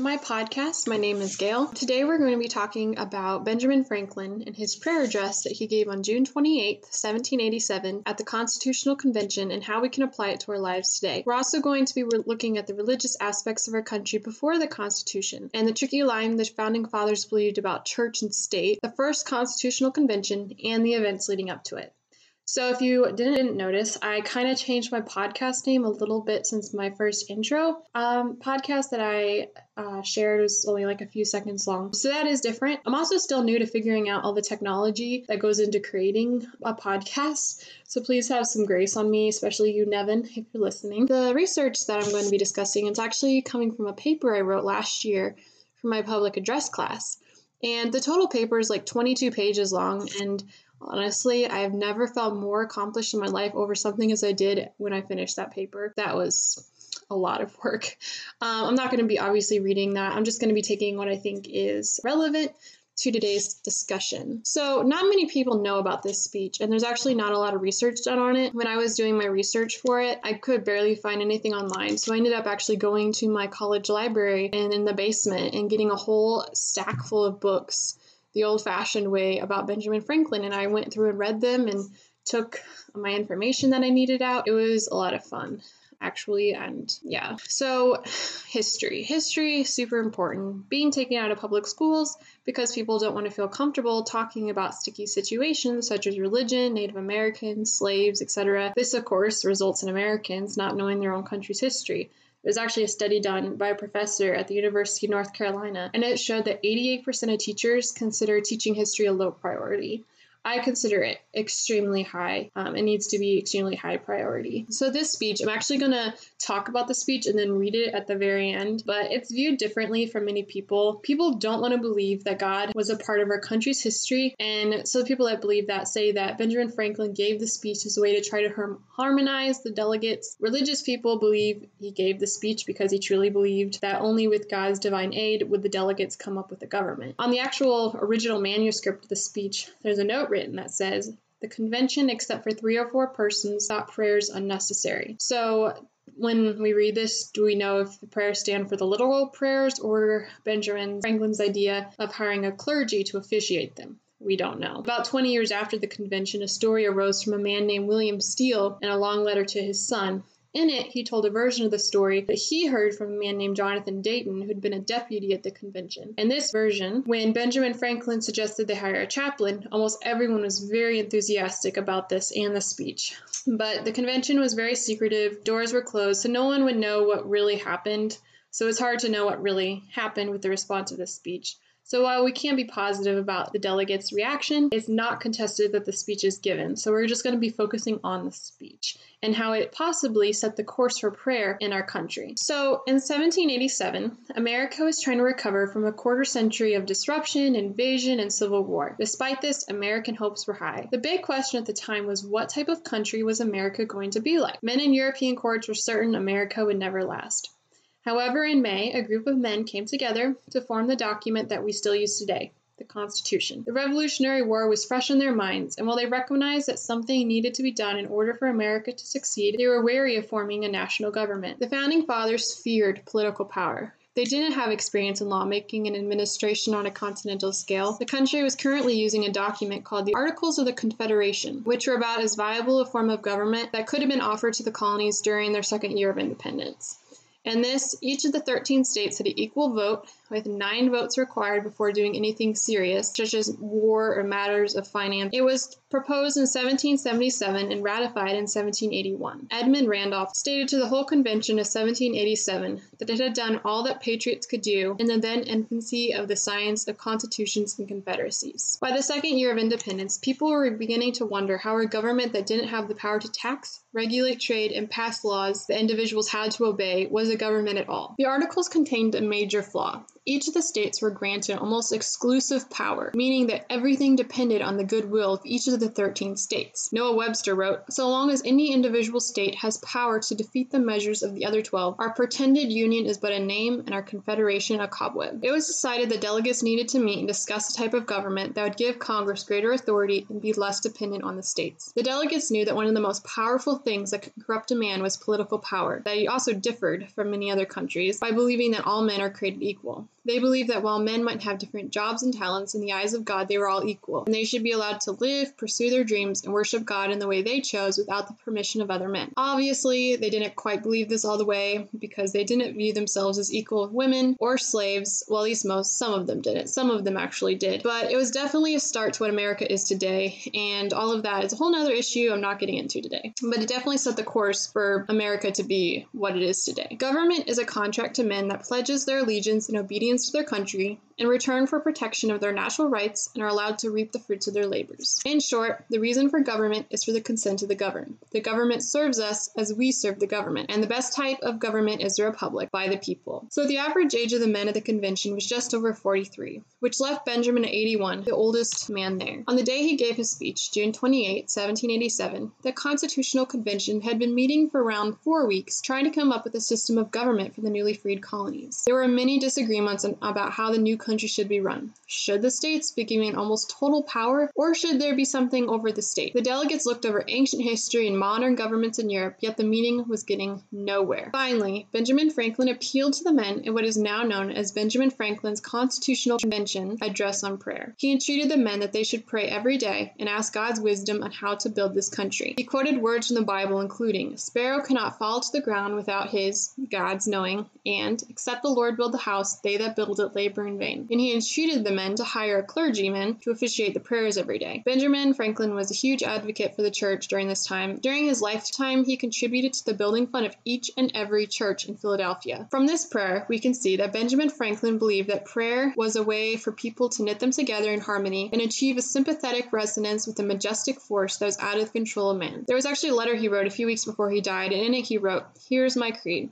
to my podcast. My name is Gail. Today we're going to be talking about Benjamin Franklin and his prayer address that he gave on June 28, 1787, at the Constitutional Convention and how we can apply it to our lives today. We're also going to be looking at the religious aspects of our country before the Constitution and the tricky line the founding fathers believed about church and state, the first Constitutional Convention, and the events leading up to it. So, if you didn't notice, I kind of changed my podcast name a little bit since my first intro um, podcast that I uh, shared was only like a few seconds long. So, that is different. I'm also still new to figuring out all the technology that goes into creating a podcast. So, please have some grace on me, especially you, Nevin, if you're listening. The research that I'm going to be discussing is actually coming from a paper I wrote last year for my public address class. And the total paper is like 22 pages long, and Honestly, I have never felt more accomplished in my life over something as I did when I finished that paper. That was a lot of work. Um, I'm not going to be obviously reading that. I'm just going to be taking what I think is relevant to today's discussion. So, not many people know about this speech, and there's actually not a lot of research done on it. When I was doing my research for it, I could barely find anything online. So, I ended up actually going to my college library and in the basement and getting a whole stack full of books the old fashioned way about Benjamin Franklin. And I went through and read them and took my information that I needed out. It was a lot of fun actually and yeah so history history super important being taken out of public schools because people don't want to feel comfortable talking about sticky situations such as religion native americans slaves etc this of course results in americans not knowing their own country's history there's actually a study done by a professor at the University of North Carolina, and it showed that 88% of teachers consider teaching history a low priority. I consider it extremely high. Um, it needs to be extremely high priority. So, this speech, I'm actually going to talk about the speech and then read it at the very end, but it's viewed differently from many people. People don't want to believe that God was a part of our country's history. And so, people that believe that say that Benjamin Franklin gave the speech as a way to try to harmonize the delegates. Religious people believe he gave the speech because he truly believed that only with God's divine aid would the delegates come up with a government. On the actual original manuscript of the speech, there's a note written that says, the convention, except for three or four persons, thought prayers unnecessary. So when we read this, do we know if the prayers stand for the literal prayers or Benjamin Franklin's idea of hiring a clergy to officiate them? We don't know. About 20 years after the convention, a story arose from a man named William Steele in a long letter to his son, in it, he told a version of the story that he heard from a man named Jonathan Dayton, who'd been a deputy at the convention. In this version, when Benjamin Franklin suggested they hire a chaplain, almost everyone was very enthusiastic about this and the speech. But the convention was very secretive, doors were closed, so no one would know what really happened. So it's hard to know what really happened with the response of this speech. So while we can be positive about the delegates' reaction, it's not contested that the speech is given. So we're just going to be focusing on the speech and how it possibly set the course for prayer in our country. So in 1787, America was trying to recover from a quarter century of disruption, invasion, and civil war. Despite this, American hopes were high. The big question at the time was what type of country was America going to be like? Men in European courts were certain America would never last. However, in May, a group of men came together to form the document that we still use today, the Constitution. The Revolutionary War was fresh in their minds, and while they recognized that something needed to be done in order for America to succeed, they were wary of forming a national government. The founding fathers feared political power. They didn't have experience in lawmaking and administration on a continental scale. The country was currently using a document called the Articles of the Confederation, which were about as viable a form of government that could have been offered to the colonies during their second year of independence. In this, each of the 13 states had an equal vote, with nine votes required before doing anything serious, such as war or matters of finance. It was proposed in 1777 and ratified in 1781. Edmund Randolph stated to the whole convention of 1787 that it had done all that patriots could do in the then infancy of the science of constitutions and confederacies. By the second year of independence, people were beginning to wonder how a government that didn't have the power to tax, regulate trade, and pass laws that individuals had to obey was a government at all. The articles contained a major flaw. Each of the states were granted almost exclusive power, meaning that everything depended on the goodwill of each of the 13 states. Noah Webster wrote, So long as any individual state has power to defeat the measures of the other 12, our pretended union is but a name and our confederation a cobweb. It was decided that delegates needed to meet and discuss a type of government that would give Congress greater authority and be less dependent on the states. The delegates knew that one of the most powerful things that could corrupt a man was political power, that he also differed from many other countries by believing that all men are created equal. They believed that while men might have different jobs and talents, in the eyes of God they were all equal, and they should be allowed to live, pursue their dreams, and worship God in the way they chose without the permission of other men. Obviously, they didn't quite believe this all the way because they didn't view themselves as equal with women or slaves. Well, at least most, some of them didn't. Some of them actually did. But it was definitely a start to what America is today, and all of that is a whole nother issue I'm not getting into today. But it definitely set the course for America to be what it is today. Government is a contract to men that pledges their allegiance and obedience to their country in return for protection of their natural rights and are allowed to reap the fruits of their labors. In short, the reason for government is for the consent of the governed. The government serves us as we serve the government, and the best type of government is the republic by the people. So the average age of the men at the convention was just over 43, which left Benjamin at 81, the oldest man there. On the day he gave his speech, June 28, 1787, the Constitutional Convention had been meeting for around four weeks, trying to come up with a system of government for the newly freed colonies. There were many disagreements about how the new country should be run. Should the states be given almost total power, or should there be something over the state? The delegates looked over ancient history and modern governments in Europe, yet the meeting was getting nowhere. Finally, Benjamin Franklin appealed to the men in what is now known as Benjamin Franklin's Constitutional Convention Address on Prayer. He entreated the men that they should pray every day and ask God's wisdom on how to build this country. He quoted words from the Bible, including, Sparrow cannot fall to the ground without his, God's, knowing, and, except the Lord build the house, they that build it labor in vain and he entreated the men to hire a clergyman to officiate the prayers every day. Benjamin Franklin was a huge advocate for the church during this time. During his lifetime, he contributed to the building fund of each and every church in Philadelphia. From this prayer, we can see that Benjamin Franklin believed that prayer was a way for people to knit them together in harmony and achieve a sympathetic resonance with the majestic force that was out of the control of man. There was actually a letter he wrote a few weeks before he died, and in it he wrote, Here's my creed.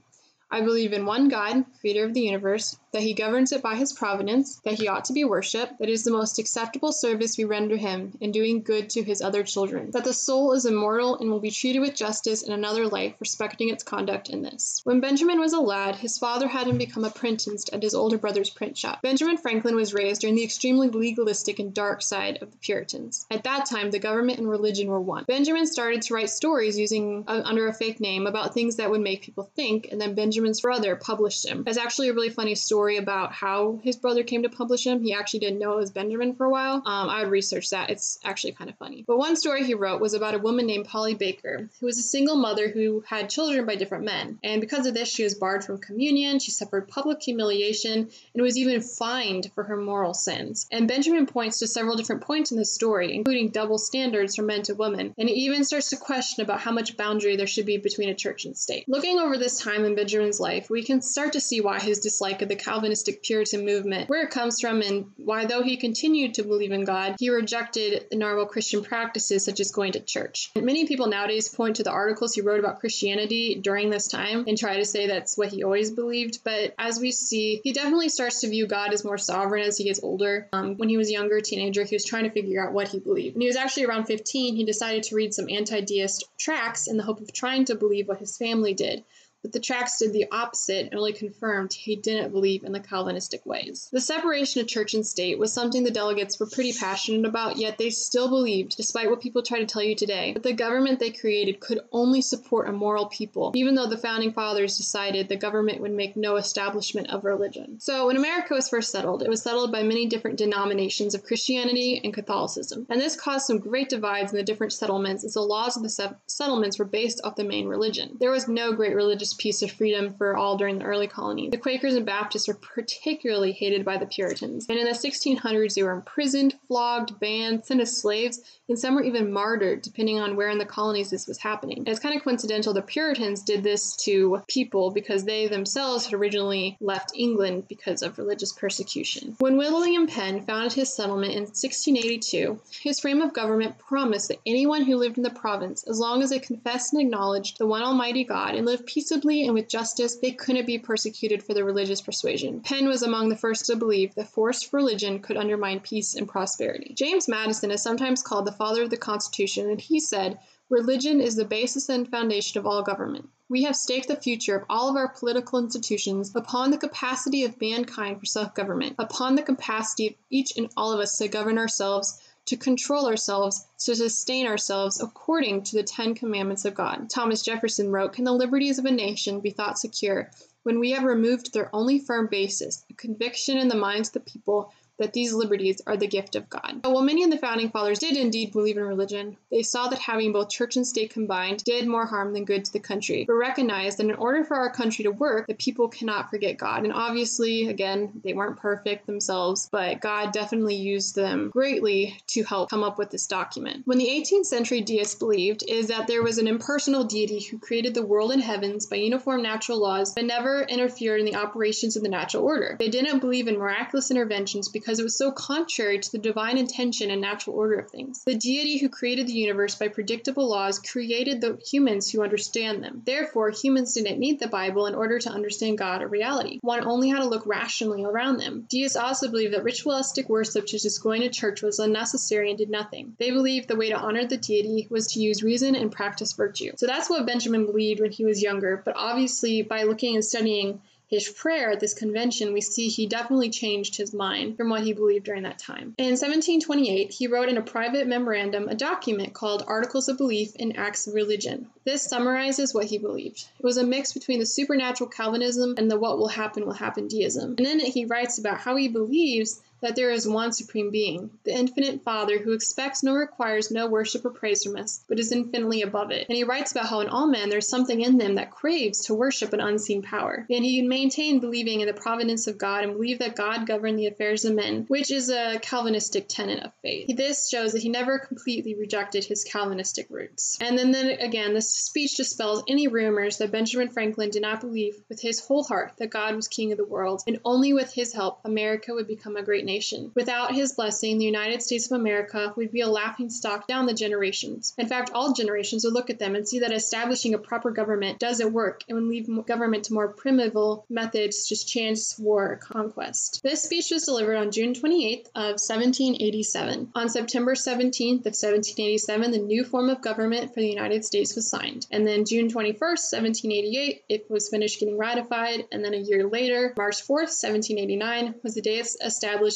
I believe in one God, creator of the universe, that he governs it by his providence, that he ought to be worshipped, that it is the most acceptable service we render him in doing good to his other children, that the soul is immortal and will be treated with justice in another life, respecting its conduct in this. When Benjamin was a lad, his father had him become apprenticed at his older brother's print shop. Benjamin Franklin was raised during the extremely legalistic and dark side of the Puritans. At that time, the government and religion were one. Benjamin started to write stories using uh, under a fake name about things that would make people think, and then Benjamin's brother published him. It's actually a really funny story story about how his brother came to publish him. He actually didn't know it was Benjamin for a while. Um, I would research that. It's actually kind of funny. But one story he wrote was about a woman named Polly Baker, who was a single mother who had children by different men. And because of this, she was barred from communion, she suffered public humiliation, and was even fined for her moral sins. And Benjamin points to several different points in this story, including double standards from men to women. And he even starts to question about how much boundary there should be between a church and state. Looking over this time in Benjamin's life, we can start to see why his dislike of the Calvinistic Puritan movement, where it comes from, and why, though he continued to believe in God, he rejected the normal Christian practices such as going to church. And many people nowadays point to the articles he wrote about Christianity during this time and try to say that's what he always believed. But as we see, he definitely starts to view God as more sovereign as he gets older. Um, when he was younger, teenager, he was trying to figure out what he believed. When he was actually around 15, he decided to read some anti deist tracts in the hope of trying to believe what his family did but the tracts did the opposite and only confirmed he didn't believe in the Calvinistic ways. The separation of church and state was something the delegates were pretty passionate about, yet they still believed, despite what people try to tell you today, that the government they created could only support a moral people, even though the founding fathers decided the government would make no establishment of religion. So when America was first settled, it was settled by many different denominations of Christianity and Catholicism, and this caused some great divides in the different settlements as the laws of the settlements were based off the main religion. There was no great religious religious piece of freedom for all during the early colonies. The Quakers and Baptists were particularly hated by the Puritans, and in the 1600s they were imprisoned, flogged, banned, sent as slaves, and some were even martyred, depending on where in the colonies this was happening. And it's kind of coincidental the Puritans did this to people because they themselves had originally left England because of religious persecution. When William Penn founded his settlement in 1682, his frame of government promised that anyone who lived in the province, as long as they confessed and acknowledged the one Almighty God and lived peaceably and with justice, they couldn't be persecuted for their religious persuasion. Penn was among the first to believe that forced religion could undermine peace and prosperity. James Madison is sometimes called the father of the Constitution, and he said, Religion is the basis and foundation of all government. We have staked the future of all of our political institutions upon the capacity of mankind for self government, upon the capacity of each and all of us to govern ourselves, to control ourselves, to sustain ourselves according to the Ten Commandments of God. Thomas Jefferson wrote, Can the liberties of a nation be thought secure when we have removed their only firm basis, a conviction in the minds of the people that these liberties are the gift of God. While many of the founding fathers did indeed believe in religion, they saw that having both church and state combined did more harm than good to the country, but recognized that in order for our country to work, the people cannot forget God. And obviously, again, they weren't perfect themselves, but God definitely used them greatly to help come up with this document. When the 18th century deists believed is that there was an impersonal deity who created the world and heavens by uniform natural laws but never interfered in the operations of the natural order. They didn't believe in miraculous interventions because because it was so contrary to the divine intention and natural order of things. The deity who created the universe by predictable laws created the humans who understand them. Therefore, humans didn't need the Bible in order to understand God or reality. One only had to look rationally around them. Deists also believed that ritualistic worship, such as going to church, was unnecessary and did nothing. They believed the way to honor the deity was to use reason and practice virtue. So that's what Benjamin believed when he was younger, but obviously, by looking and studying his prayer at this convention, we see he definitely changed his mind from what he believed during that time. In 1728, he wrote in a private memorandum a document called Articles of Belief in Acts of Religion. This summarizes what he believed. It was a mix between the supernatural Calvinism and the what will happen will happen deism. And in it, he writes about how he believes that there is one supreme being, the infinite Father, who expects nor requires no worship or praise from us, but is infinitely above it. And he writes about how in all men there's something in them that craves to worship an unseen power. And he maintained believing in the providence of God and believed that God governed the affairs of men, which is a Calvinistic tenet of faith. This shows that he never completely rejected his Calvinistic roots. And then, then again, this speech dispels any rumors that Benjamin Franklin did not believe with his whole heart that God was king of the world, and only with his help America would become a great nation. Without his blessing, the United States of America would be a laughing stock down the generations. In fact, all generations would look at them and see that establishing a proper government doesn't work and would leave government to more primitive methods, just chance war conquest. This speech was delivered on June 28th of 1787. On September 17th of 1787, the new form of government for the United States was signed. And then June 21st, 1788, it was finished getting ratified. And then a year later, March 4th, 1789, was the day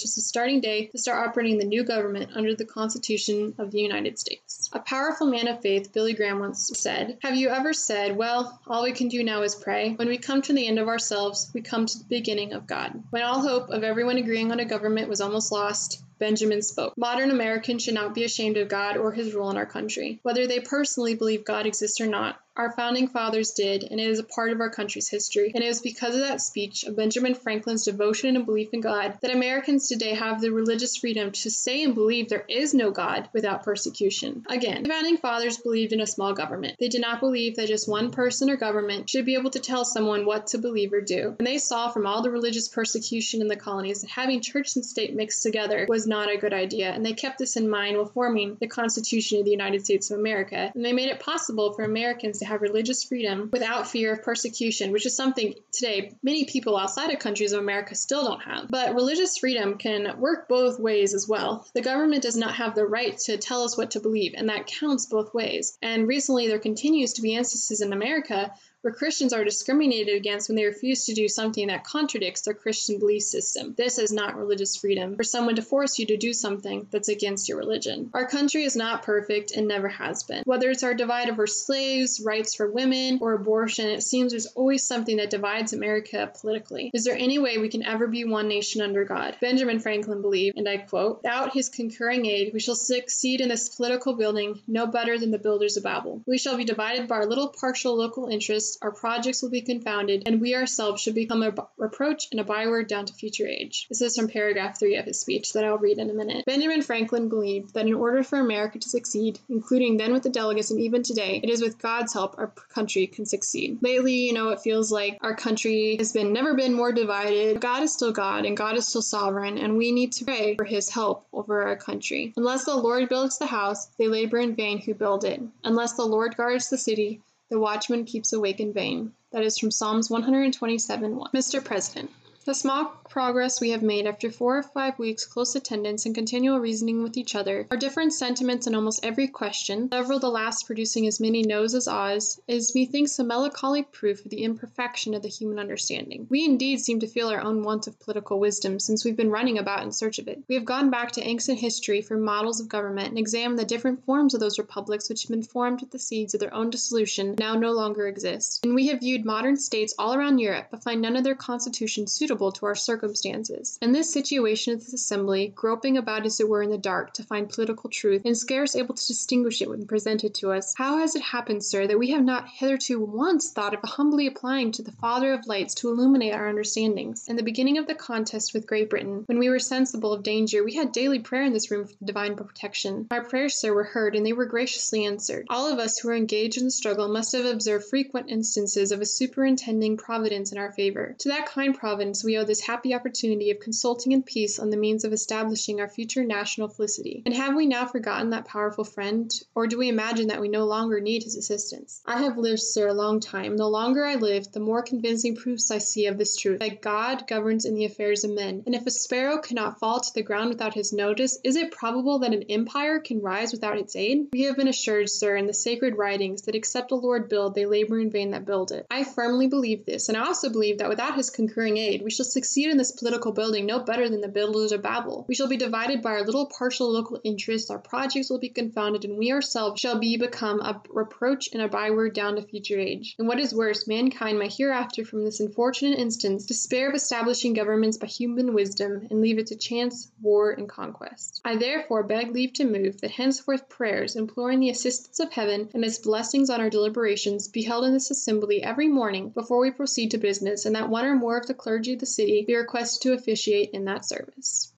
as the starting day to start operating the new government under the Constitution of the United States. A powerful man of faith, Billy Graham, once said, Have you ever said, Well, all we can do now is pray? When we come to the end of ourselves, we come to the beginning of God. When all hope of everyone agreeing on a government was almost lost, Benjamin spoke. Modern Americans should not be ashamed of God or his rule in our country. Whether they personally believe God exists or not, our founding fathers did, and it is a part of our country's history. And it was because of that speech of Benjamin Franklin's devotion and belief in God that Americans today have the religious freedom to say and believe there is no God without persecution. Again, the founding fathers believed in a small government. They did not believe that just one person or government should be able to tell someone what to believe or do. And they saw from all the religious persecution in the colonies that having church and state mixed together was not a good idea, and they kept this in mind while forming the Constitution of the United States of America. And they made it possible for Americans to have religious freedom without fear of persecution, which is something today many people outside of countries of America still don't have. But religious freedom can work both ways as well. The government does not have the right to tell us what to believe, and that counts both ways. And recently, there continues to be instances in America where Christians are discriminated against when they refuse to do something that contradicts their Christian belief system. This is not religious freedom for someone to force you to do something that's against your religion. Our country is not perfect and never has been. Whether it's our divide over slaves, rights for women, or abortion, it seems there's always something that divides America politically. Is there any way we can ever be one nation under God? Benjamin Franklin believed, and I quote, Without his concurring aid, we shall succeed in this political building no better than the builders of Babel. We shall be divided by our little partial local interests our projects will be confounded, and we ourselves should become a reproach and a byword down to future age. This is from paragraph three of his speech that I'll read in a minute. Benjamin Franklin believed that in order for America to succeed, including then with the delegates and even today, it is with God's help our country can succeed. Lately, you know, it feels like our country has been never been more divided. God is still God and God is still sovereign, and we need to pray for his help over our country. Unless the Lord builds the house, they labor in vain who build it. Unless the Lord guards the city, the watchman keeps awake in vain. That is from Psalms 127 1. Mr. President, the small progress we have made after four or five weeks' close attendance and continual reasoning with each other, our different sentiments in almost every question, several the last producing as many noes as ahs, is methinks a melancholy proof of the imperfection of the human understanding. We indeed seem to feel our own want of political wisdom since we've been running about in search of it. We have gone back to ancient history for models of government and examined the different forms of those republics which have been formed with the seeds of their own dissolution now no longer exist. And we have viewed modern states all around Europe, but find none of their constitutions suitable suitable to our circumstances. In this situation of this assembly, groping about as it were in the dark to find political truth, and scarce able to distinguish it when presented to us, how has it happened, sir, that we have not hitherto once thought of humbly applying to the Father of lights to illuminate our understandings? In the beginning of the contest with Great Britain, when we were sensible of danger, we had daily prayer in this room for divine protection. Our prayers, sir, were heard, and they were graciously answered. All of us who were engaged in the struggle must have observed frequent instances of a superintending providence in our favor. To that kind providence we owe this happy opportunity of consulting in peace on the means of establishing our future national felicity. And have we now forgotten that powerful friend, or do we imagine that we no longer need his assistance? I have lived, sir, a long time. The longer I live, the more convincing proofs I see of this truth, that God governs in the affairs of men. And if a sparrow cannot fall to the ground without his notice, is it probable that an empire can rise without its aid? We have been assured, sir, in the sacred writings, that except the Lord build, they labor in vain that build it. I firmly believe this, and I also believe that without his concurring aid, we shall succeed in this political building no better than the builders of Babel. We shall be divided by our little partial local interests, our projects will be confounded, and we ourselves shall be become a reproach and a byword down to future age. And what is worse, mankind may hereafter from this unfortunate instance despair of establishing governments by human wisdom, and leave it to chance, war, and conquest. I therefore beg leave to move that henceforth prayers, imploring the assistance of heaven and its blessings on our deliberations, be held in this assembly every morning before we proceed to business, and that one or more of the clergy the city be requested to officiate in that service.